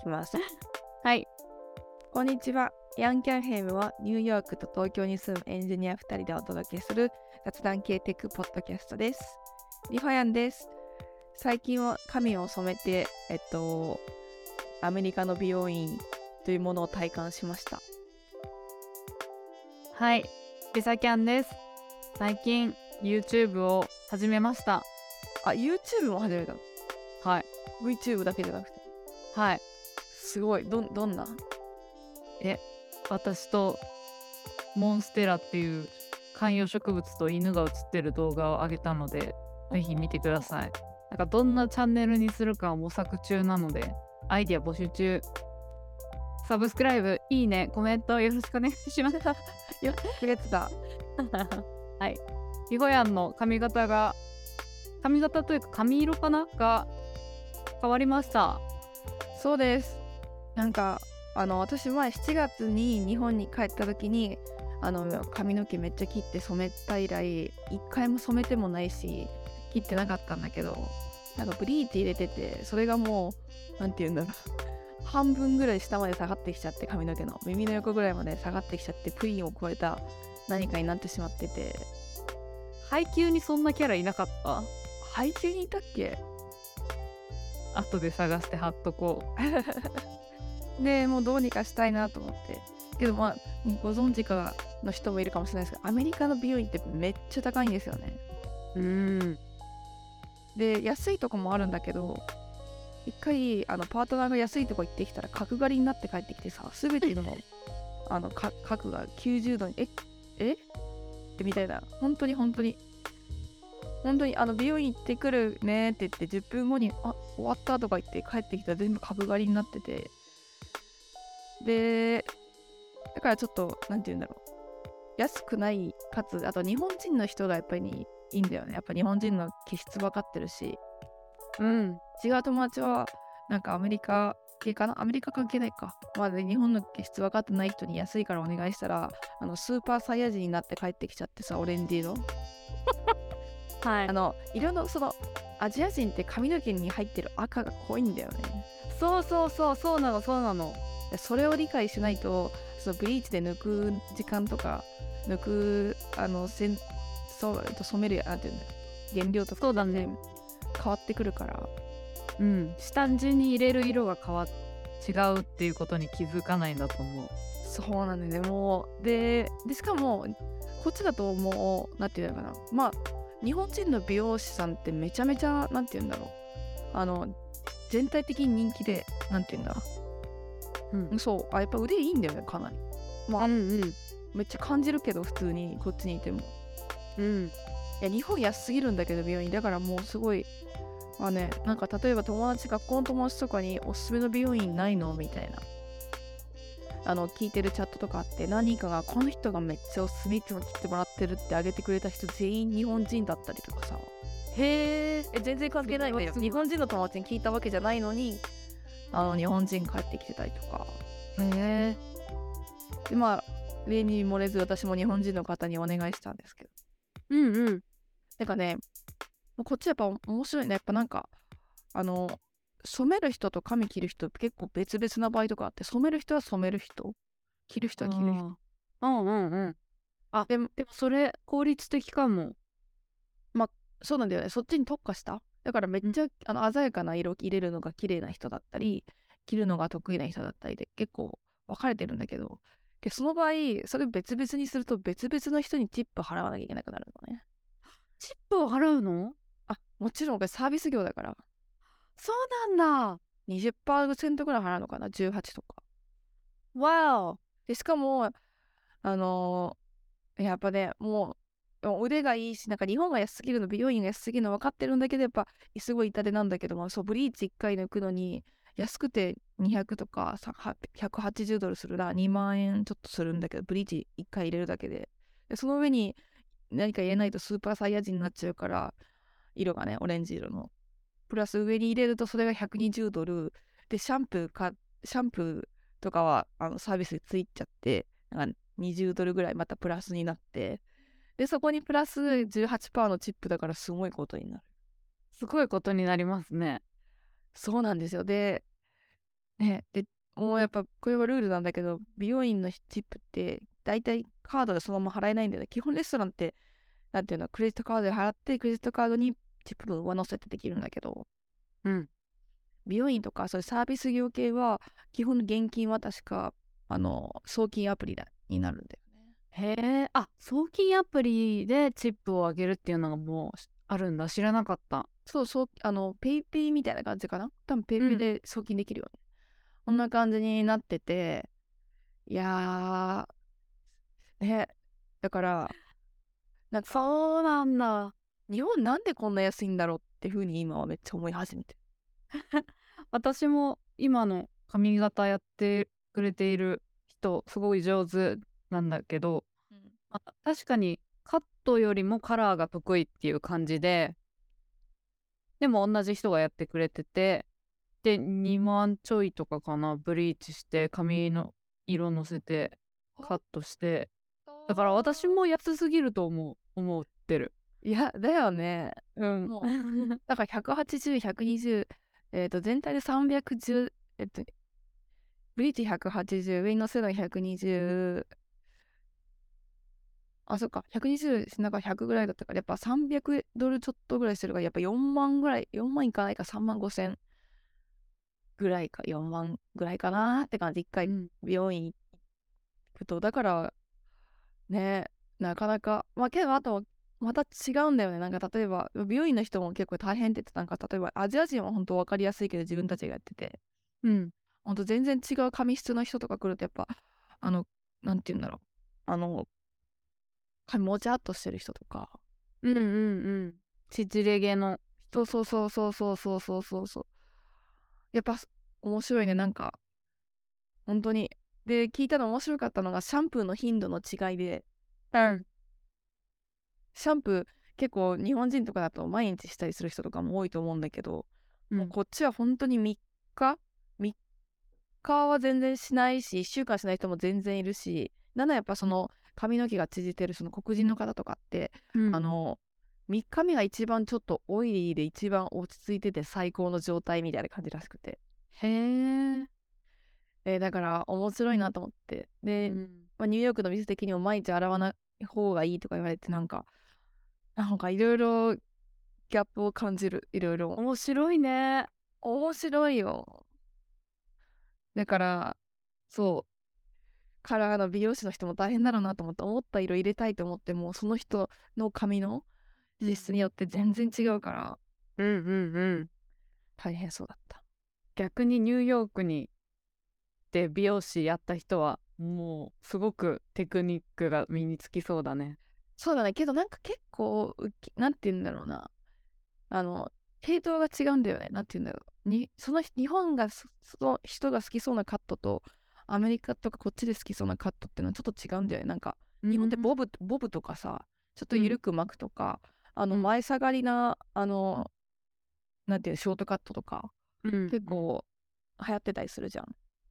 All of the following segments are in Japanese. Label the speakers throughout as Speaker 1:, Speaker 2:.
Speaker 1: きます。
Speaker 2: はい。
Speaker 1: こんにちは。ヤンキャンヘイムはニューヨークと東京に住むエンジニア2人でお届けする雑談系テックポッドキャストです。リホヤンです。最近は髪を染めて、えっと、アメリカの美容院というものを体感しました。
Speaker 2: はい。リサキャンです。最近 YouTube を始めました。
Speaker 1: あ、YouTube も始めたの？
Speaker 2: はい。
Speaker 1: ?VTube だけじゃなくて。
Speaker 2: はい。
Speaker 1: すごい。どん、どんな？
Speaker 2: 私とモンステラっていう観葉植物と犬が写ってる動画を上げたので、ぜひ見てください。なんかどんなチャンネルにするかを模索中なので、アイディア募集中。サブスクライブ、いいね、コメントよろしくお願いします。
Speaker 1: よくれてた。
Speaker 2: はい。リホヤンの髪型が、髪型というか髪色かな？が変わりました。
Speaker 1: そうです。なんか、あの、私前7月に日本に帰った時に、あの、髪の毛めっちゃ切って染めた以来、一回も染めてもないし、切ってなかったんだけど、なんかブリーチ入れてて、それがもう、なんて言うんだろう。半分ぐらい下まで下がってきちゃって髪の毛の耳の横ぐらいまで下がってきちゃってプリンを超えた何かになってしまってて
Speaker 2: 配給にそんなキャラいなかった？
Speaker 1: 配給にいたっけ？
Speaker 2: 後で探して貼っとこう。
Speaker 1: でもうどうにかしたいなと思って。けどまあご存知かの人もいるかもしれないですけどアメリカの美容院ってめっちゃ高いんですよね。
Speaker 2: うん。
Speaker 1: で安いとこもあるんだけど一回あのパートナーが安いとこ行ってきたら角刈りになって帰ってきてさ全ての あのか角が90度にええ？ってみたいな。本当に本当に。本当にあの美容院行ってくるねって言って10分後にあ終わったとか言って帰ってきたら全部角刈りになっててでだからちょっとなんて言うんだろう。安くないかつあと日本人の人がやっぱりいいんだよね。やっぱ日本人の気質分かってるし。
Speaker 2: うん。
Speaker 1: 違う友達はなんかアメリカ系かな？アメリカ関係ないか。まあで日本の気質分かってない人に安いからお願いしたらあのスーパーサイヤ人になって帰ってきちゃってさオレンジ色。
Speaker 2: はい。
Speaker 1: あの色のそのアジア人って髪の毛に入ってる赤が濃いんだよね。
Speaker 2: そうそうそう、そうなの、そうなの。
Speaker 1: でそれを理解しないとそのブリーチで抜く時間とか抜くあのせんそうえっと染めるなんていうの原料とか
Speaker 2: そうだね。
Speaker 1: 変わってくるから
Speaker 2: うん。下地に入れる色が変わっ違うっていうことに気づかないんだと思う。
Speaker 1: そうなんだよねもうででしかもこっちだともうなんていうのかなまあ日本人の美容師さんってめちゃめちゃなんて言うんだろうあの全体的に人気でなんて言うんだ
Speaker 2: うん。
Speaker 1: そう。あやっぱ腕いいんだよねかなり。まあ
Speaker 2: うんうん。
Speaker 1: めっちゃ感じるけど普通にこっちにいても。
Speaker 2: うん。
Speaker 1: いや日本安すぎるんだけど美容院。だからもうすごいまあねなんか例えば友達学校の友達とかにおすすめの美容院ないの？みたいな。あの聞いてるチャットとかあって何人かがこの人がめっちゃおすすめいつも切ってもらってるってあげてくれた人全員日本人だったりとかさ。
Speaker 2: へえ。
Speaker 1: え全然関係ないわよ。日本人の友達に聞いたわけじゃないのにあの日本人帰ってきてたりとか
Speaker 2: へえ。
Speaker 1: でまあ例に漏れず私も日本人の方にお願いしたんですけど
Speaker 2: うんうん。
Speaker 1: なんかね、こっちやっぱ面白いね。やっぱなんか、あの、染める人と髪切る人結構別々な場合とかあって、染める人は染める人、切る人は切る人。
Speaker 2: うんうんうん。あ、
Speaker 1: でも、
Speaker 2: でもそれ効率的かも。
Speaker 1: そうなんだよね。そっちに特化した。だからめっちゃ、あの鮮やかな色入れるのが綺麗な人だったり、切るのが得意な人だったりで結構分かれてるんだけど、でその場合、それ別々にすると別々の人にチップ払わなきゃいけなくなるのね。
Speaker 2: チップを払うの？
Speaker 1: あ、もちろんこれサービス業だから、
Speaker 2: そうなんだ。
Speaker 1: 20%ぐらい払うのかな ?18 とか。
Speaker 2: わお。
Speaker 1: でしかもあのーやっぱねもう腕がいいしなんか日本が安すぎるの美容院が安すぎるの分かってるんだけどやっぱすごい痛手なんだけどもそうブリーチ1回抜くのに安くて200とか180ドルするな2万円ちょっとするんだけどブリーチ1回入れるだけで。でその上に何か入れないとスーパーサイヤ人になっちゃうから色がねオレンジ色の。プラス上に入れるとそれが120ドル。でシャンプーかシャンプーとかはあのサービスでついちゃってなんか20ドルぐらいまたプラスになって。でそこにプラス18%のチップだからすごいことになる
Speaker 2: すごいことになりますね。
Speaker 1: そうなんですよでね、で、もうやっぱこれはルールなんだけど、美容院のチップって大体カードでそのまま払えないんだよね。基本レストランって、なんていうの、クレジットカードで払って、クレジットカードにチップ分上乗せてできるんだけど、
Speaker 2: うん。
Speaker 1: 美容院とかそういうサービス業系は、基本現金は確か、あの、送金アプリだになるんだよね。
Speaker 2: へえ、あ、送金アプリでチップをあげるっていうのがもうあるんだ。知らなかった。
Speaker 1: そうそう、あの、 PayPay みたいな感じかな？多分 PayPay で送金できるよね。こんな感じになってて、いやー、ね、だから、なんか、
Speaker 2: そうなんだ。
Speaker 1: 日本なんでこんな安いんだろうってふうに今はめっちゃ思い始めてる。
Speaker 2: 私も今の髪型やってくれている人すごい上手なんだけど、あ確かにカットよりもカラーが得意っていう感じで。でも同じ人がやってくれててで2万ちょいとかかなブリーチして髪の色のせてカットして。だから私も安すぎると思う思ってる。
Speaker 1: いや、だよね。
Speaker 2: うん。
Speaker 1: も だから180、120、えっ、と、全体で310、えっと、ブリーチ180、上に乗せるのが120、あ、そっか、120、なんか100ぐらいだったから、やっぱ300ドルちょっとぐらいするから、やっぱ4万ぐらい、4万いかないか、3万5千ぐらいか、4万ぐらいかなって感じ、一回
Speaker 2: うん。
Speaker 1: 美容院行くと、だから、ね、なかなか、まあけど、あと、また違うんだよね。なんか例えば、美容院の人も結構大変って言ってた。なんか、例えばアジア人は本当分かりやすいけど、自分たちがやってて、
Speaker 2: うん。
Speaker 1: 本当全然違う髪質の人とか来ると、やっぱ、あの、なんて言うんだろう。あの、髪もちゃっとしてる人とか、
Speaker 2: うんうんうん。縮れ毛の
Speaker 1: そうそうそうそうそうそうそうそうそう。やっぱ面白いね、なんか、本当に。で、聞いたの面白かったのが、シャンプーの頻度の違いで、
Speaker 2: うん。
Speaker 1: シャンプー結構日本人とかだと毎日したりする人とかも多いと思うんだけど、もうこっちは本当に3日 ?3 日は全然しないし、1週間しない人も全然いるし、なんならやっぱその髪の毛が縮ってるその黒人の方とかって、
Speaker 2: うん。
Speaker 1: あの、3日目が一番ちょっとオイリーで一番落ち着いてて最高の状態みたいな感じらしくて。
Speaker 2: へえ、
Speaker 1: えーだから面白いなと思って。で、
Speaker 2: うん。
Speaker 1: まあ、ニューヨークの店的にも毎日洗わない方がいいとか言われてなんかなんかいろいろギャップを感じるいろいろ。
Speaker 2: 面白いね。
Speaker 1: 面白いよ。だからそうカラーの美容師の人も大変だろうなと思って思った色入れたいと思ってもその人の髪の実質によって全然違うから。
Speaker 2: うんうんうん。
Speaker 1: 大変そうだった。
Speaker 2: 逆にニューヨークにで美容師やった人はもうすごくテクニックが身につきそうだね。
Speaker 1: そうだね。けどなんか結構なんて言うんだろうな。あの系統が違うんだよね。なんて言うんだろう。にその日本がそその人が好きそうなカットとアメリカとかこっちで好きそうなカットっていうのはちょっと違うんだよね。なんか日本ってボブ、ボブとかさちょっと緩く巻くとか、あの
Speaker 2: うん。
Speaker 1: 前下がりなあのなんていうのショートカットとか
Speaker 2: うん。
Speaker 1: 結構流行ってたりするじゃん。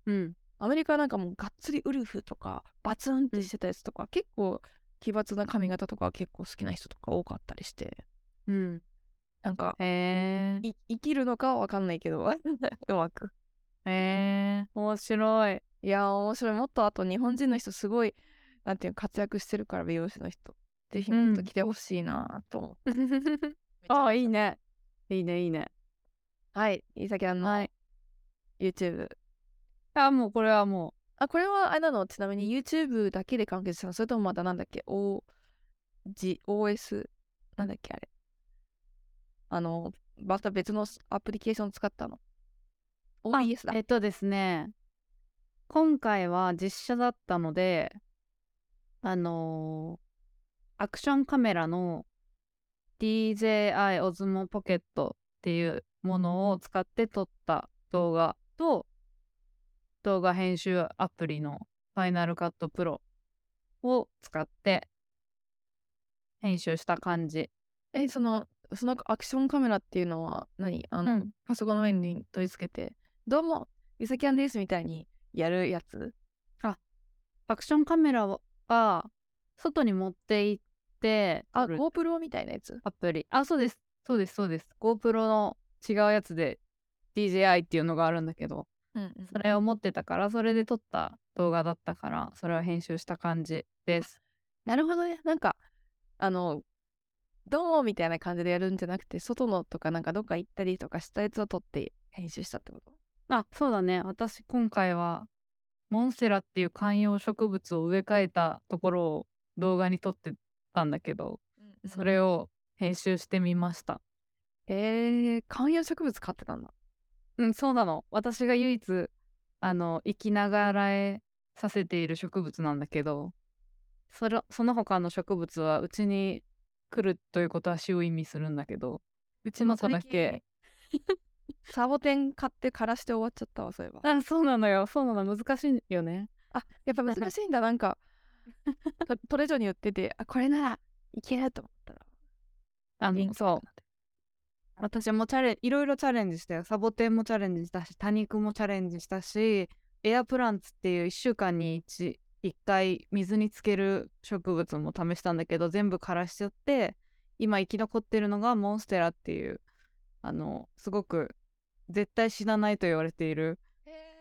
Speaker 2: うん。
Speaker 1: アメリカはなんかもうがっつりウルフとかバツンってしてたやつとか、結構奇抜な髪型とか結構好きな人とか多かったりして。
Speaker 2: うん。
Speaker 1: なんか生きるのかは分かんないけど。うまく。
Speaker 2: へえ面白い
Speaker 1: いやー面白い。もっとあと日本人の人すごいなんていうの活躍してるから美容師の人。ぜひもっと来てほしいなと思って、
Speaker 2: ああいいね。いいねいいね。
Speaker 1: はい。いさきゃんの
Speaker 2: はい。
Speaker 1: YouTube
Speaker 2: あもうこれはも
Speaker 1: あこれはあれなの？ちなみに YouTube だけで完結したの？それともまたなんだっけ？O G OS なんだっけあれ。あのまた別のアプリケーション使ったの？OBS だ。
Speaker 2: うえっとですね今回は実写だったのであのーアクションカメラの DJI Osmo Pocket っていうものを使って撮った動画と動画編集アプリの Final Cut Pro を使って編集した感じ。
Speaker 1: えそのそのアクションカメラっていうのは何？あの、
Speaker 2: うん
Speaker 1: パソコンの上に取り付けて「どうもゆさきゃんです」みたいにやるやつ？
Speaker 2: アクションカメラは外に持って行って
Speaker 1: あ GoPro みたいなやつ？
Speaker 2: アプリ。あ、そうです。そうです、そうです。GoPro の違うやつで DJI っていうのがあるんだけど、
Speaker 1: うんうん
Speaker 2: それを持ってたからそれで撮った動画だったからそれを編集した感じです
Speaker 1: なるほどね。なんか、あの、どうもみたいな感じでやるんじゃなくて、外のとかなんかどっか行ったりとかしたやつを撮って編集したってこと？
Speaker 2: あそうだね。私今回はモンステラっていう観葉植物を植え替えたところを動画に撮ってたんだけどそれ
Speaker 1: を。
Speaker 2: を編集してみました。
Speaker 1: えー、観葉植物飼ってたんだ。
Speaker 2: うんそうなの。私が唯一あの生きながらえさせている植物なんだけどそれその他の植物はうちに来るということは死を意味するんだけどうちの子だけ
Speaker 1: サボテン買って枯らして終わっちゃったわ、そういえば。
Speaker 2: あそうなのよそうなの難しいよね
Speaker 1: あ、やっぱ難しいんだ、なんか。トトレジョに売ってて、あ、これならいけると思ったら。
Speaker 2: あのそう私もチャレンいろいろチャレンジしたよサボテンもチャレンジしたし多肉もチャレンジしたしエアプランツっていう1週間に 1, 1回水につける植物も試したんだけど全部枯らしちゃって今生き残ってるのがモンステラっていうあのすごく絶対死なないと言われている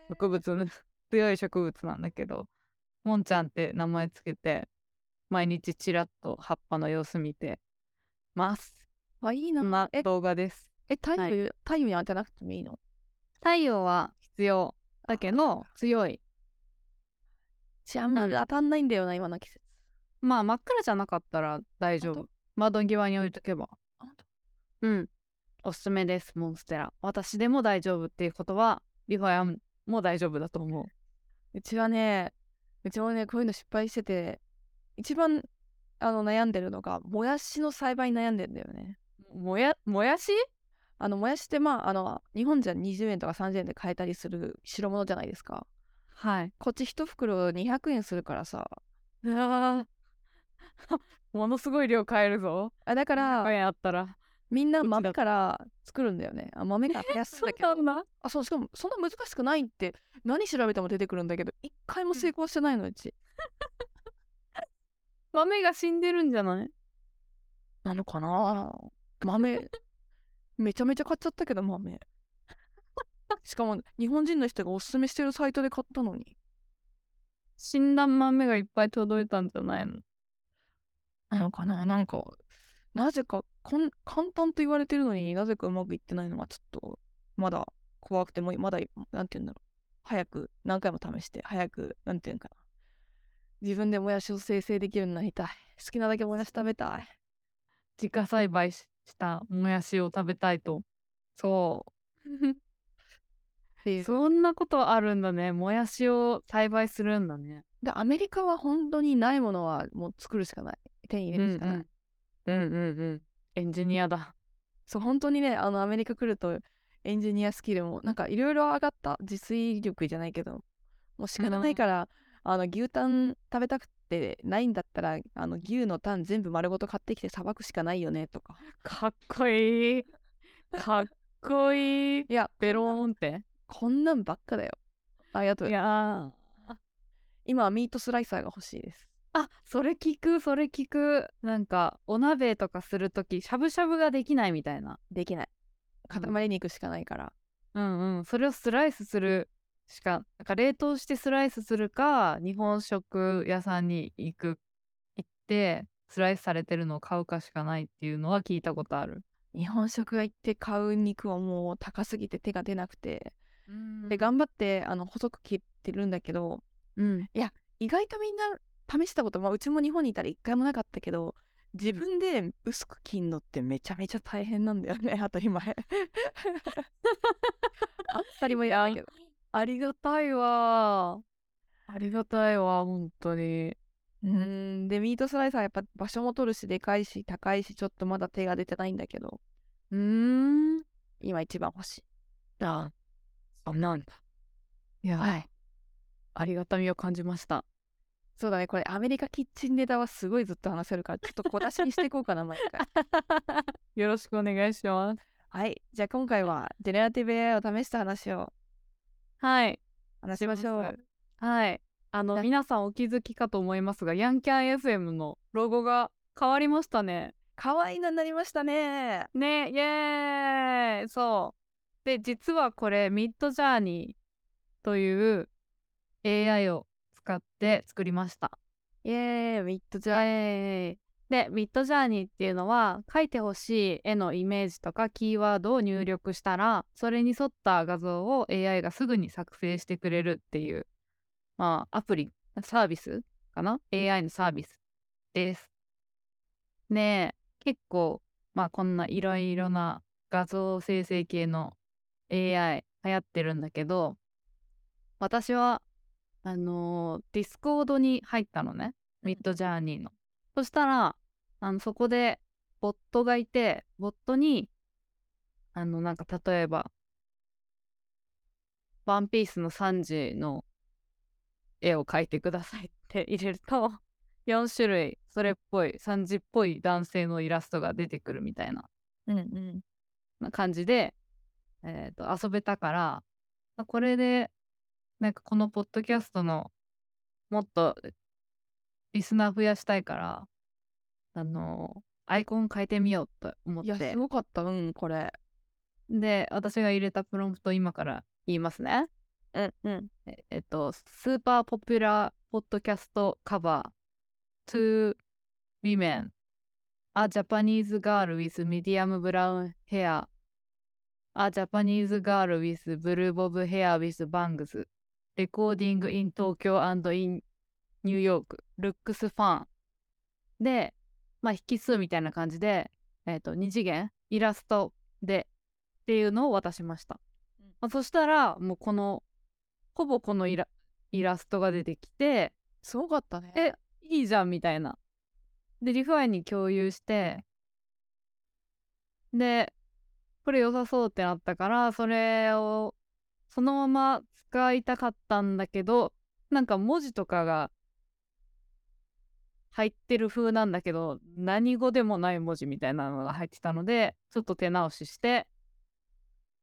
Speaker 2: 植物の 強い植物なんだけどモンちゃんって名前つけて毎日ちらっと葉っぱの様子見てます。
Speaker 1: あ、いいな。
Speaker 2: 動画です。
Speaker 1: え太陽、
Speaker 2: は
Speaker 1: 太陽に当てなくてもいいの？
Speaker 2: 太陽は必要だけど強い。
Speaker 1: ちあんまり当たんないんだよな、今の季節。
Speaker 2: まあ真っ暗じゃなかったら大丈
Speaker 1: 本
Speaker 2: 夫窓際に置いとけば。うんおすすめですモンステラ。私でも大丈夫っていうことはリファヤンも大丈夫だと思う。
Speaker 1: うちはね、うちもね、こういうの失敗してて、一番あの悩んでるのが、もやしの栽培に悩んでんだよね。
Speaker 2: もやもやし？
Speaker 1: あの、もやしって、まあ、あの、日本じゃ20円とか30円で買えたりする代物じゃないですか。
Speaker 2: はい。
Speaker 1: こっち一袋200円するからさ。
Speaker 2: うわー。ものすごい量買えるぞ。
Speaker 1: あだか
Speaker 2: 100
Speaker 1: ら、
Speaker 2: 円あったら
Speaker 1: みんな豆から作るんだよね。あ豆から増やすんだけど。
Speaker 2: だ
Speaker 1: あ、そう、しかも、そんな難しくないって、何調べても出てくるんだけど、一回も成功してないの、うち。
Speaker 2: 豆が死んでるんじゃない？
Speaker 1: なのかな？豆、めちゃめちゃ買っちゃったけど、豆。しかも、日本人の人がおすすめしてるサイトで買ったのに。
Speaker 2: 死んだ豆がいっぱい届いたんじゃないの？
Speaker 1: なのかな？なんか、なぜか簡単と言われてるのになぜかうまくいってないのがちょっと、まだ怖くて、もうまだ、なんて言うんだろう。早く、何回も試して、早く、なんて言うんかな。自分でもやしを生成できるようになりたい。好きなだけもやし食べたい。
Speaker 2: 自家栽培ししたもやしを食べたいとそうそんなことあるんだね。もやしを栽培するんだね。
Speaker 1: で、アメリカは本当にないものはもう作るしかない。手に入れるしかない。
Speaker 2: うんうんうんうん。エンジニアだ。
Speaker 1: そう、本当にね、あの、アメリカ来ると、エンジニアスキルも、なんかいろいろ上がった。自炊力じゃないけど、もう仕方ないから、あの、牛タン食べたくてないんだったら、あの、牛のタン全部丸ごと買ってきてさばくしかないよね、とか。
Speaker 2: かっこいい。かっこいい。
Speaker 1: いや、
Speaker 2: ベローンって？
Speaker 1: こんなんばっかだよ。ありがとう
Speaker 2: い。やー
Speaker 1: 今はミートスライサーが欲しいです。
Speaker 2: あそれ聞くそれ聞く。なんかお鍋とかするときしゃぶしゃぶができないみたいな。
Speaker 1: できない。
Speaker 2: うん。
Speaker 1: 塊肉しかないから。
Speaker 2: うんうん。それをスライスするしかなんか冷凍してスライスするか日本食屋さんに行く行ってスライスされてるのを買うかしかないっていうのは聞いたことある。
Speaker 1: 日本食屋行って買う肉はもう高すぎて手が出なくて。で、
Speaker 2: で
Speaker 1: 頑張って、あの、細く切ってるんだけど、
Speaker 2: うん。
Speaker 1: 意外とみんな試したこと、まあ、うちも日本にいたら一回もなかったけど自分で薄く切んのってめちゃめちゃ大変なんだよね 当たり前。当たり前やけど。
Speaker 2: ありがたいわ。ありがたいわ本当に。
Speaker 1: うーん。でミートスライサーやっぱ場所も取るしでかいし高いしちょっとまだ手が出てないんだけど。
Speaker 2: うーん。
Speaker 1: 今一番欲しい。
Speaker 2: あそんなんだ。いや、
Speaker 1: はい。
Speaker 2: ありがたみを感じました
Speaker 1: そうだねこれアメリカキッチンネタはすごいずっと話せるからちょっと小出しにしていこうかな毎回。
Speaker 2: よろしくお願いします。
Speaker 1: はいじゃあ今回はジェネラティブ AI を試した話を
Speaker 2: はい。
Speaker 1: 話しましょう。
Speaker 2: はい。あの、
Speaker 1: な
Speaker 2: 皆さんお気づきかと思いますが、ヤンキャン FM のロゴが変わりましたね。
Speaker 1: 可愛いのになりましたね。
Speaker 2: ね、イエーイ。そう。で、実はこれ、ミッドジャーニという AI を使って作りました。
Speaker 1: イエーイミッドジャーニー
Speaker 2: はい。で、ミッドジャーニーっていうのは、書いてほしい絵のイメージとかキーワードを入力したら、それに沿った画像を AI がすぐに作成してくれるっていう、まあ、アプリ、サービスかな ?AI のサービスです。で、結構、まあ、こんないろいろな画像生成系の AI 流行ってるんだけど、私は、あのー、 Discord に入ったのね。 Midjourney の。そしたら、あの、そこで、ボットがいて、ボットに、あの、なんか、例えば、ワンピースのサンジの絵を描いてくださいって入れると、4種類、それっぽい、サンジっぽい男性のイラストが出てくるみたいな
Speaker 1: うんうん
Speaker 2: な感じで、えーと遊べたからあこれでなんかこのポッドキャストのもっとリスナー増やしたいからあのアイコン変えてみようと思っ
Speaker 1: いや
Speaker 2: て
Speaker 1: すごかった。うんこれ。
Speaker 2: で私が入れたプロンプト今から言いますね。
Speaker 1: うんうん。
Speaker 2: ええっとスーパーポピュラーポッドキャストカバー。To women. A Japanese girl with medium brown hair. A Japanese girl with blue bob hair with bangs recording in Tokyo and in New York looks fun でまあ引数みたいな感じでえっと2次元イラストでっていうのを渡しました、
Speaker 1: うん。
Speaker 2: まあ、そしたらもうこのほぼこのイライラストが出てきて
Speaker 1: すごかったね。
Speaker 2: えいいじゃんみたいな。でリファイに共有してでこれ良さそうってなったからそれをそのまま使いたかったんだけどなんか文字とかが入ってる風なんだけど何語でもない文字みたいなのが入ってたのでちょっと手直しして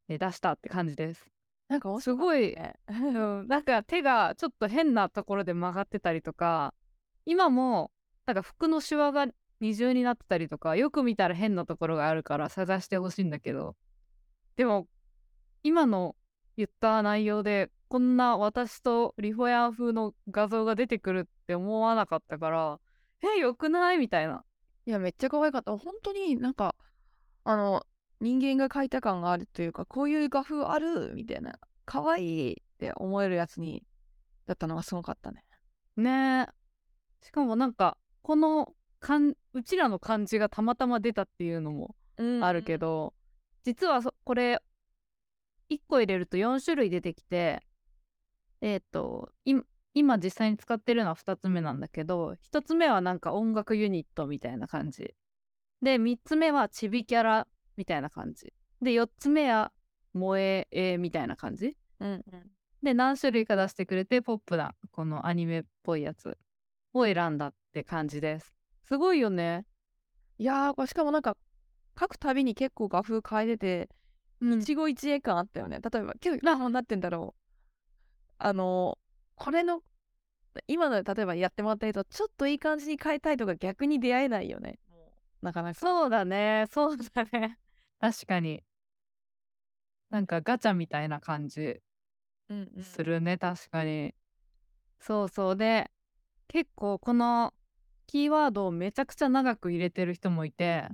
Speaker 2: で出したって感じです。
Speaker 1: なんか
Speaker 2: すごい。なんか手がちょっと変なところで曲がってたりとか今もなんか服のシワが二重になってたりとかよく見たら変なところがあるから探してほしいんだけどでも今の言った内容でこんな私とリフォヤン風の画像が出てくるって思わなかったからえよくない？みたいな。い
Speaker 1: やめっちゃ可愛かった。本当になんかあの人間が描いた感があるというかこういう画風ある？みたいな可愛いって思えるやつにだったのがすごかったね。
Speaker 2: ね。えしかもなんかこのかんうちらの漢字がたまたま出たっていうのもあるけど、実はそこれ1個入れると4種類出てきてえっ、とい今実際に使ってるのは2つ目なんだけど1つ目はなんか音楽ユニットみたいな感じ。で3つ目はちびキャラみたいな感じ。で4つ目は萌え絵みたいな感じ。
Speaker 1: うんうん。
Speaker 2: で何種類か出してくれてポップなこのアニメっぽいやつを選んだって感じです。すごいよね。
Speaker 1: いやーしかもなんか書くたびに結構画風変えてて
Speaker 2: うん
Speaker 1: 一期一会感あったよね。例えばけどあなってんだろう。あのこれの今の例えばやってもらったりとちょっといい感じに変えたいとか逆に出会えないよね。なかなか。
Speaker 2: そうだね。そうだね。確かに。なんかガチャみたいな感じ
Speaker 1: うんうん。
Speaker 2: するね、確かに。そうそう。で結構このキーワードをめちゃくちゃ長く入れてる人もいて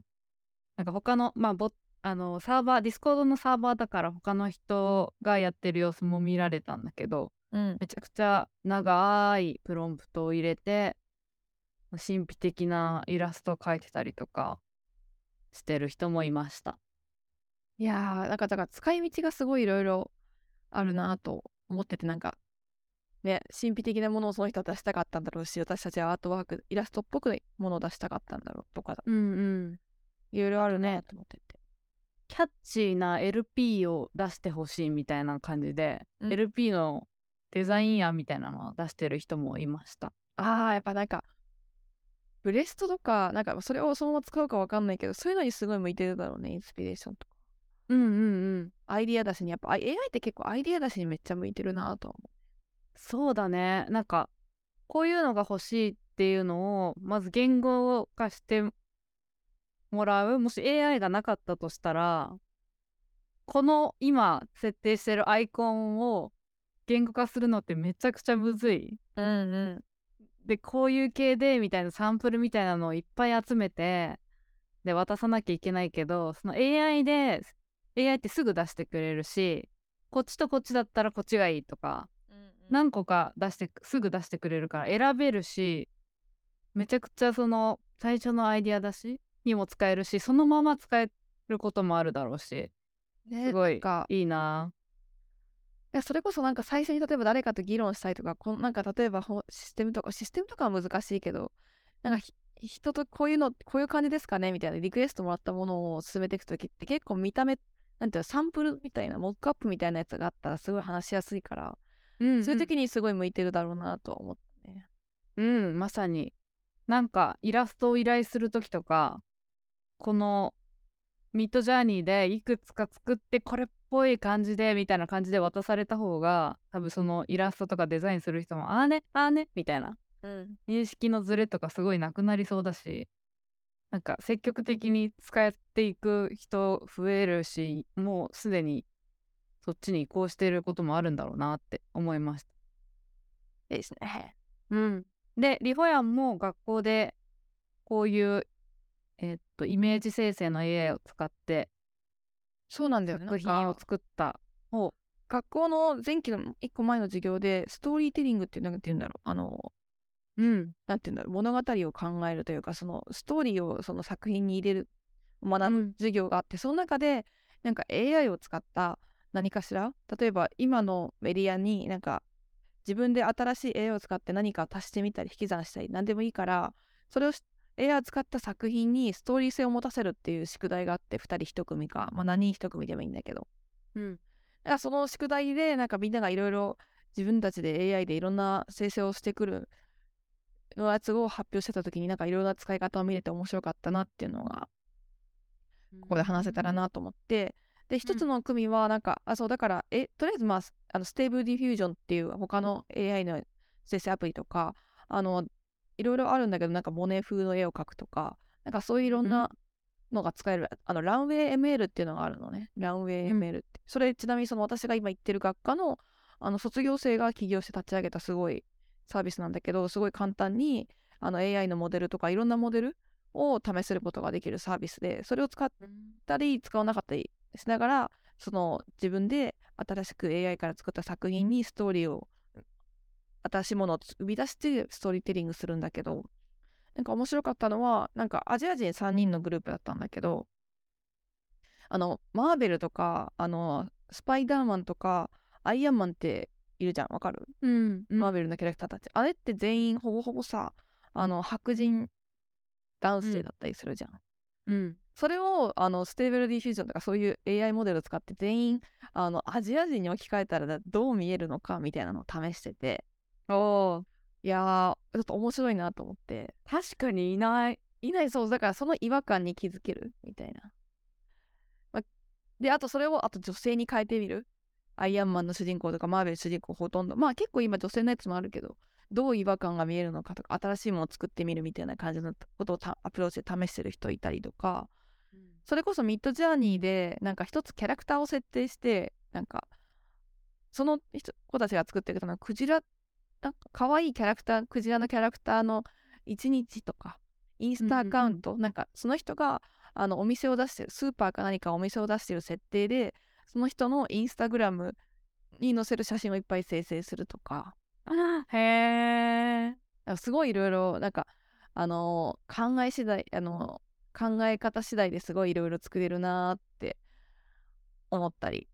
Speaker 2: なんか他のまあボあのサーバー Discord のサーバーだから他の人がやってる様子も見られたんだけど
Speaker 1: うん
Speaker 2: めちゃくちゃ長いプロンプトを入れて神秘的なイラストを描いてたりとかしてる人もいました。
Speaker 1: いやーなんかだから使い道がすごいいろいろあるなと思っててなんかね神秘的なものをその人は出したかったんだろうし私たちはアートワークイラストっぽくものを出したかったんだろうとか
Speaker 2: うんうん。
Speaker 1: いろいろあるねと思ってて
Speaker 2: キャッチーな LP を出してほしいみたいな感じで、
Speaker 1: うん
Speaker 2: LP のデザイン案みたいなのを出してる人もいました。
Speaker 1: あーやっぱなんかブレストとかなんかそれをそのまま使うかわかんないけどそういうのにすごい向いてるだろうねインスピレーションとか
Speaker 2: うんうんうん。
Speaker 1: アイディア出しにやっぱあ AI って結構アイディア出しにめっちゃ向いてるなとは思
Speaker 2: そうだね。なんかこういうのが欲しいっていうのをまず言語化してもらう。もし AI がなかったとしたらこの今設定してるアイコンを言語化するのってめちゃくちゃむずい。
Speaker 1: うんうん。
Speaker 2: でこういう系でみたいなサンプルみたいなのをいっぱい集めてで渡さなきゃいけないけどその AI で AI ってすぐ出してくれるしこっちとこっちだったらこっちがいいとか何個か出してすぐ出してくれるから選べるしめちゃくちゃその最初のアイディア出しにも使えるしそのまま使えることもあるだろうし
Speaker 1: ね
Speaker 2: すごいいいない
Speaker 1: やそれこそなんか最初に例えば誰かと議論したいとかこんなんか例えばほシステムとかシステムとかは難しいけどなんかひ人とこういうのこういう感じですかねみたいなリクエストもらったものを進めていくときって結構見た目なんていうのサンプルみたいなモックアップみたいなやつがあったらすごい話しやすいから、
Speaker 2: うん
Speaker 1: そういう時にすごい向いてるだろうなとは思ったね。
Speaker 2: うん、まさに。なんかイラストを依頼する時とかこのミッドジャーニーでいくつか作ってこれっぽい感じでみたいな感じで渡された方が多分そのイラストとかデザインする人もああねああねみたいな
Speaker 1: うん、
Speaker 2: 認識のズレとかすごいなくなりそうだしなんか積極的に使っていく人増えるしもうすでにそっちに移行していることもあるんだろうなって思いました。
Speaker 1: いいですね。
Speaker 2: うん、でリホヤンも学校でこういう、えっとイメージ生成の AI を使って
Speaker 1: そうなんだよね。
Speaker 2: 作品を作った。ほ
Speaker 1: 学校の前期の一個前の授業でストーリーテリングっていうのがっていうんだろう。あの
Speaker 2: ううん。
Speaker 1: なんていうんだろう。物語を考えるというかそのストーリーをその作品に入れる学ぶ
Speaker 2: うん。
Speaker 1: 授業があって、その中でなんか AI を使った何かしら？例えば今のメディアになんか自分で新しい AI を使って何か足してみたり引き算したり何でもいいからそれをし AI を使った作品にストーリー性を持たせるっていう宿題があって2人1組か、まあ、何人1組でもいいんだけど。
Speaker 2: うん。
Speaker 1: だからその宿題でなんかみんながいろいろ自分たちで AI でいろんな生成をしてくるのやつを発表してた時になんかいろんな使い方を見れて面白かったなっていうのがここで話せたらなと思って。で一つの組はなんか、あそうだからえとりあえずまあすあの Stable Diffusion っていう他の AI の生成アプリとかあのいろいろあるんだけどなんかモネ風の絵を描くとかなんかそういういろん。なのが使える、あのランウェイ ML っていうのがあるのね。ランウェイ
Speaker 2: うん
Speaker 1: ML って、それちなみにその私が今行ってる学科のあの卒業生が起業して立ち上げたすごいサービスなんだけどすごい簡単にあの AI のモデルとかいろんなモデルを試せることができるサービスでそれを使ったり使わなかったりしながらその自分で新しく AI から作った作品にストーリーを新しいものを生み出してストーリーテリングするんだけどなんか面白かったのはなんかアジア人3人のグループだったんだけどあのマーベルとかあのスパイダーマンとかアイアンマンっているじゃんわかる？
Speaker 2: うんうん。
Speaker 1: マーベルのキャラクターたち。あれって全員ほぼほぼさあの白人男性だったりするじゃん。
Speaker 2: うん。
Speaker 1: それをあの Stable Diffusion とかそういう AI モデルを使って全員あのアジア人に置き換えたらどう見えるのかみたいなのを試してて
Speaker 2: おー
Speaker 1: いやーちょっと面白いなと思って。
Speaker 2: 確かにいない。
Speaker 1: いないそうだからその違和感に気づけるみたいな、まであとそれをあと女性に変えてみる？アイアンマンの主人公とかマーベル主人公ほとんど。まあ結構今女性のやつもあるけどどう違和感が見えるのかとか新しいものを作ってみるみたいな感じのことをたアプローチで試してる人いたりとか。それこそミッドジャーニーでなんか一つキャラクターを設定してなんかその人子たちが作ってくれたのはクジラなんか可愛いキャラクタークジラのキャラクターの1日とかインスタアカウント、なんかその人があのお店を出してるスーパーか何かお店を出してる設定でその人のインスタグラムに載せる写真をいっぱい生成するとか。
Speaker 2: へえ。
Speaker 1: すごいいろいろなんかあのー考え次第あのー考え方次第ですごいいろいろ作れるなーって思ったり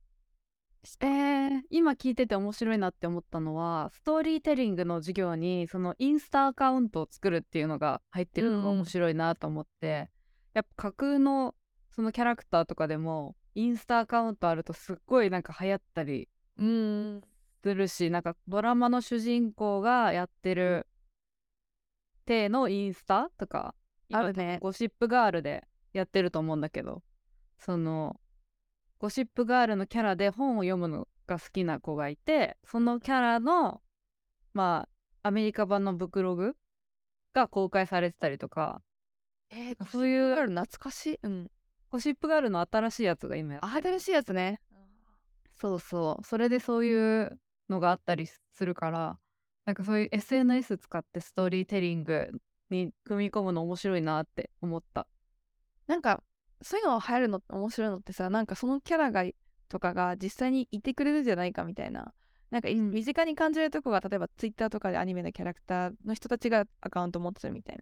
Speaker 2: えー、今聞いてて面白いなって思ったのはストーリーテリングの授業にそのインスタアカウントを作るっていうのが入ってるのが
Speaker 1: うん。うん
Speaker 2: 面白いなと思って、やっぱ架空のそのキャラクターとかでもインスタアカウントあるとすっごいなんか流行ったり
Speaker 1: うん。
Speaker 2: するしなんかドラマの主人公がやってる体のインスタとか
Speaker 1: あるね。
Speaker 2: ゴシップガールでやってると思うんだけどそのゴシップガールのキャラで本を読むのが好きな子がいてそのキャラのまあアメリカ版のブクログが公開されてたりとか
Speaker 1: えー、
Speaker 2: そういう
Speaker 1: ある懐かしい。うん。
Speaker 2: ゴシップガールの新しいやつが今
Speaker 1: 新しいやつね。
Speaker 2: そうそう。それでそういうのがあったりするからなんかそういう SNS 使ってストーリーテリングに組み込むの面白いなって思った。
Speaker 1: なんかそういうの流行るの面白いのってさなんかそのキャラがとかが実際にいてくれるんじゃないかみたいな。なんか、身近に感じるとこが例えばツイッターとかでアニメのキャラクターの人たちがアカウント持ってるみたい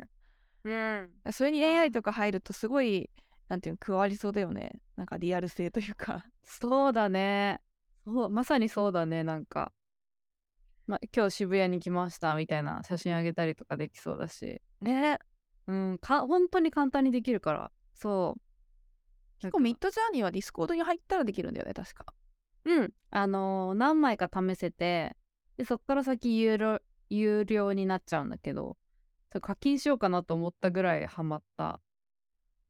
Speaker 1: な、うん、それに AI とか入るとすごいなんていうの加わりそうだよね。なんかリアル性というか。
Speaker 2: そうだね。そうまさにそうだねなんか、ま、今日渋谷に来ましたみたいな写真あげたりとかできそうだし。
Speaker 1: ね。
Speaker 2: うんか本当に簡単にできるから。そう
Speaker 1: 結構ミッドジャーニーはディスコードに入ったらできるんだよね確か。
Speaker 2: うん。あのー、何枚か試せてでそっから先有料有料になっちゃうんだけど課金しようかなと思ったぐらいハマった。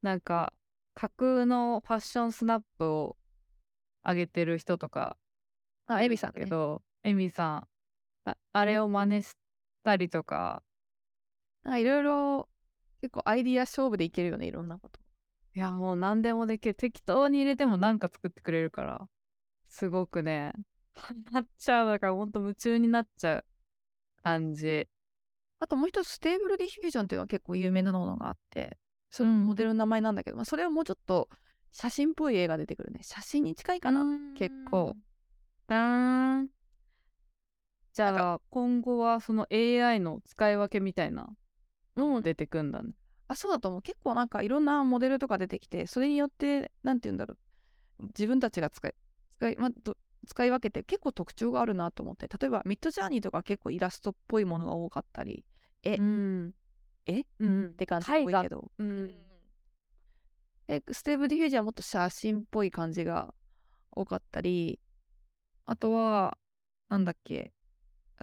Speaker 2: なんか架空のファッションスナップを上げてる人とか
Speaker 1: あエミさん
Speaker 2: けど、エミさん。ああれを真似したりとか。
Speaker 1: いろいろ結構アイディア勝負でいけるよねいろんなこと
Speaker 2: いやもう何でもできる。適当に入れても何か作ってくれるから。すごくね。ハマっちゃう。だからほんと夢中になっちゃう感じ。
Speaker 1: あともう一つ Stable Diffusion っていうのは結構有名なものがあってそのモデルの名前なんだけど、まあ、それはもうちょっと写真っぽい絵が出てくるね。写真に近いかな結構。
Speaker 2: うん。じゃあ今後はその AI の使い分けみたいなの出てくんだね
Speaker 1: あそうだと思う。結構なんかいろんなモデルとか出てきてそれによって何て言うんだろう。自分たちが使い使い,、ま使い分けて結構特徴があるなと思って。例えば Midjourney とか結構イラストっぽいものが多かったり。え、うん、え、
Speaker 2: うん、
Speaker 1: って感じっぽいけど、うん、え Stable Diffusion はもっと写真っぽい感じが多かったり。あとはなんだっけ。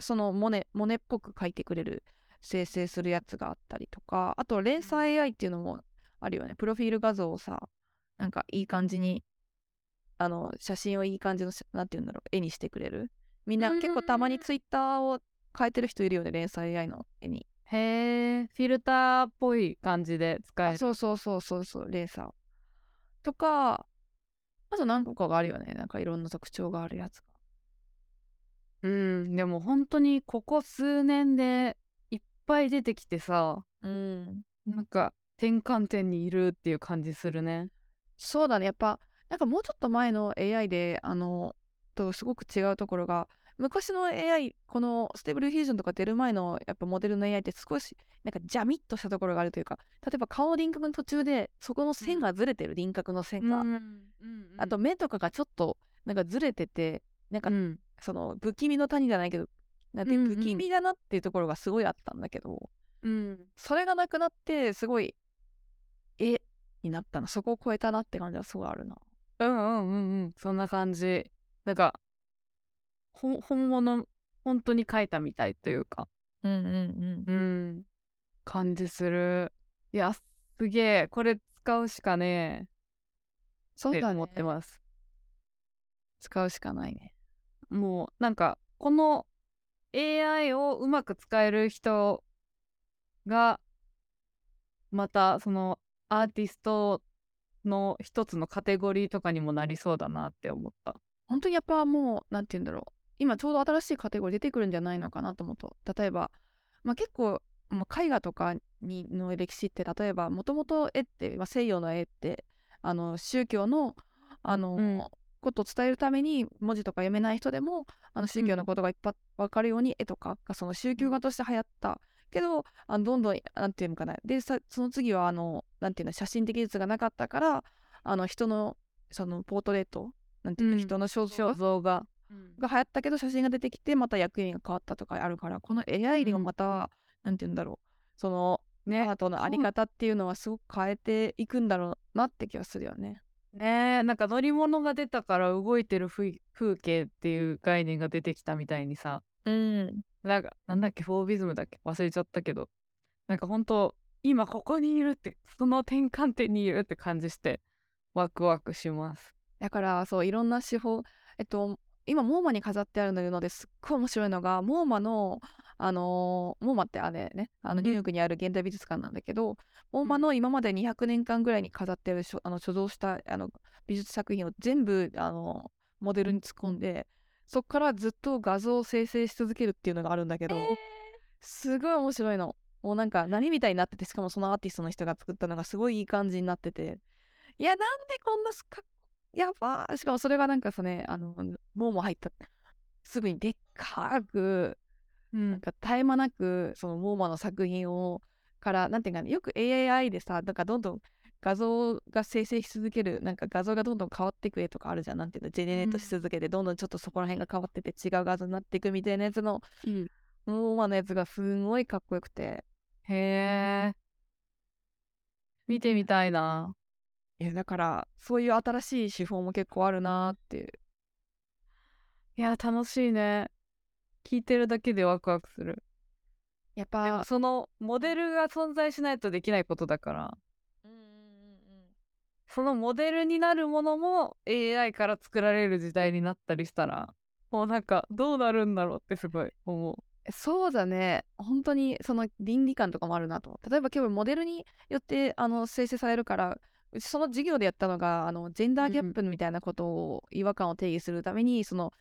Speaker 1: そのモネモネっぽく描いてくれる生成するやつがあったりとかあと連鎖 AI っていうのもあるよね。プロフィール画像をさなんかいい感じにあの写真をいい感じのなんて言うんだろう絵にしてくれる？みんな結構たまにツイッターを変えてる人いるよね連載 AI の絵に。
Speaker 2: へえフィルターっぽい感じで使える。
Speaker 1: そうそうそうそうそう連鎖とかあと何個かがあるよねなんかいろんな特徴があるやつが。
Speaker 2: うんでも本当にここ数年でいっぱい出てきてさ、
Speaker 1: うん、
Speaker 2: なんか転換点にいるっていう感じするね。
Speaker 1: そうだね。やっぱなんかもうちょっと前の AI であのとすごく違うところが昔の AI この Stable Diffusion とか出る前のやっぱモデルの AI って少しなんかジャミッとしたところがあるというか例えば顔の輪郭の途中でそこの線がずれてる、うん、輪郭の線が、うんうんうん、あと目とかがちょっとなんかずれててなんか、その不気味の谷じゃないけどなんて不気味だなっていうところがすごいあったんだけど、
Speaker 2: うん、
Speaker 1: それがなくなってすごいえになったの。そこを超えたなって感じはすごいあるな。
Speaker 2: うんうんうんうん。そんな感じ。なんか本物本当に書いたみたいというか。
Speaker 1: うんうんうん
Speaker 2: うん。感じする。いやすげえ。これ使うしかねえ。
Speaker 1: そうだ、
Speaker 2: ね、思ってます。
Speaker 1: 使うしかないね。
Speaker 2: もうなんかこの AI をうまく使える人がまたそのアーティストの一つのカテゴリーとかにもなりそうだなって思った。
Speaker 1: 本当にやっぱもう何て言うんだろう。今ちょうど新しいカテゴリー出てくるんじゃないのかなと思うと。例えば、まあ、結構、まあ、絵画とかにの歴史って例えばもともと絵って、まあ、西洋の絵ってあの宗教のあの、うん、ことを伝えるために文字とか読めない人でもあの宗教のことがいっぱい分かるように絵とかがその宗教画として流行った。けどあのどんどん何て言うのかな。でその次はあの何て言うの写真的技術がなかったからあの人のそのポートレートなんていうの、うん、人の肖像画が流行ったけど写真が出てきてまた役員が変わったとかあるからこの AI がまた何、うん、て言うんだろう。そのね。アートのあり方っていうのはすごく変えていくんだろうなって気がするよね。
Speaker 2: ねえなんか乗り物が出たから動いてる風景っていう概念が出てきたみたいにさ。
Speaker 1: うん。
Speaker 2: なんかなんだっけフォービズムだっけ忘れちゃったけど。なんか本当今ここにいるってその転換点にいるって感じしてワクワクします。
Speaker 1: だからそういろんな手法えっと今モーマに飾ってあるのですっごい面白いのがモーマのあのー、モーマってあれねあのニューヨークにある現代美術館なんだけど、モーマの今まで200年間ぐらいに飾ってあるあの所蔵したあの美術作品を全部あのモデルに突っ込んでそっからずっと画像を生成し続けるっていうのがあるんだけど、すごい面白いの。もうなんか何みたいになっててしかもそのアーティストの人が作ったのがすごいいい感じになってて。いやなんでこんなすかやば。ーしかもそれがなんかさねあのもうも入った。すぐにでっかく
Speaker 2: うん。
Speaker 1: なんか絶え間なくそのモーマの作品をからなんていうかねよく AI でさなんかどんどん画像が生成し続けるなんか画像がどんどん変わっていく絵とかあるじゃん。なんていうのジェネレートし続けてどんどんちょっとそこら辺が変わってて違う画像になっていくみたいなやつの
Speaker 2: うん。
Speaker 1: モーマのやつがすんごいかっこよくて。
Speaker 2: へえ。見てみたいない
Speaker 1: やだからそういう新しい手法も結構あるなーっていう
Speaker 2: いや楽しいね。聞いてるだけでワクワクする。
Speaker 1: やっぱ
Speaker 2: そのモデルが存在しないとできないことだから。
Speaker 1: うんうんうん
Speaker 2: そのモデルになるものも AI から作られる時代になったりしたらもうなんかどうなるんだろうってすごい思う。
Speaker 1: そうだね。本当にその倫理観とかもあるなと。例えば今日モデルによってあの生成されるからその授業でやったのがあのジェンダーギャップみたいなことを違和感を定義するためにその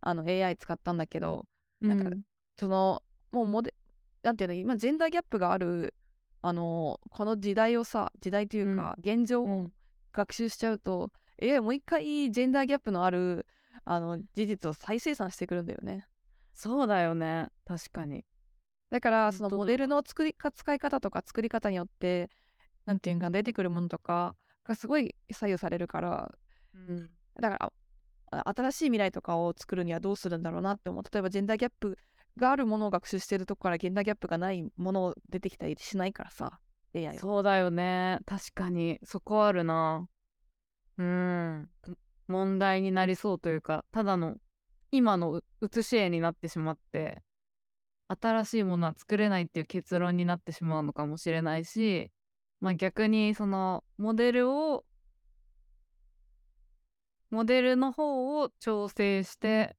Speaker 1: あの AI 使ったんだけどなんかそのもうモデなんていうの今ジェンダーギャップがあるあのこの時代をさ時代というか、現状を
Speaker 2: うん。
Speaker 1: 学習しちゃうと AI もう一回ジェンダーギャップのあるあの事実を再生産してくるんだよね。
Speaker 2: そうだよね。確かに。
Speaker 1: だからそのモデルの作りか使い方とか作り方によってなんていうか出てくるものとかがすごい左右されるから。
Speaker 2: うん。
Speaker 1: だからあ新しい未来とかを作るにはどうするんだろうなって思う。例えばジェンダーギャップがあるものを学習してるとこからジェンダーギャップがないものを出てきたりしないからさ
Speaker 2: そうだよね。確かにそこあるな。うん。問題になりそうというかただの今のう写し絵になってしまって新しいものは作れないっていう結論になってしまうのかもしれないしまあ逆にそのモデルをモデルの方を調整して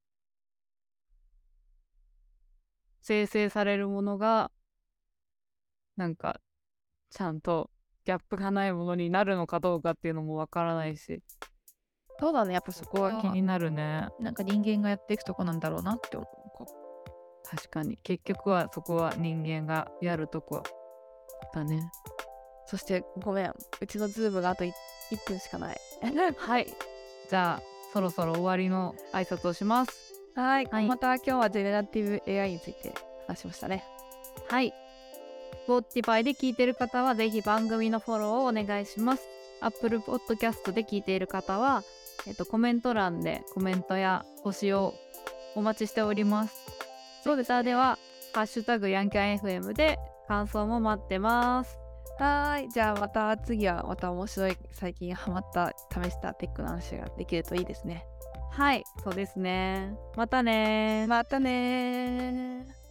Speaker 2: 生成されるものがなんかちゃんとギャップがないものになるのかどうかっていうのもわからないし。
Speaker 1: そうだね。やっぱそこは
Speaker 2: 気になるね。
Speaker 1: なんか人間がやっていくとこなんだろうなって思うこ。
Speaker 2: 確かに。結局はそこは人間がやるとこだね
Speaker 1: そしてごめんうちの Zoom があと 1, 分しかない。
Speaker 2: はい。じゃあそろそろ終わりの挨拶をします。
Speaker 1: はい、
Speaker 2: はい。
Speaker 1: また今日はジェネラティブ AI について話しましたね。
Speaker 2: はい。Spotify で聞いてる方はぜひ番組のフォローをお願いします。Apple Podcast で聞いている方はえっとコメント欄でコメントや星をお待ちしております。
Speaker 1: そうです
Speaker 2: Twitter ではハッシュタグヤンキャン FM で感想も待ってます
Speaker 1: はーい。じゃあまた次はまた面白い最近ハマった試したテックの話ができるといいですね。
Speaker 2: はいそうですね。またね
Speaker 1: またねー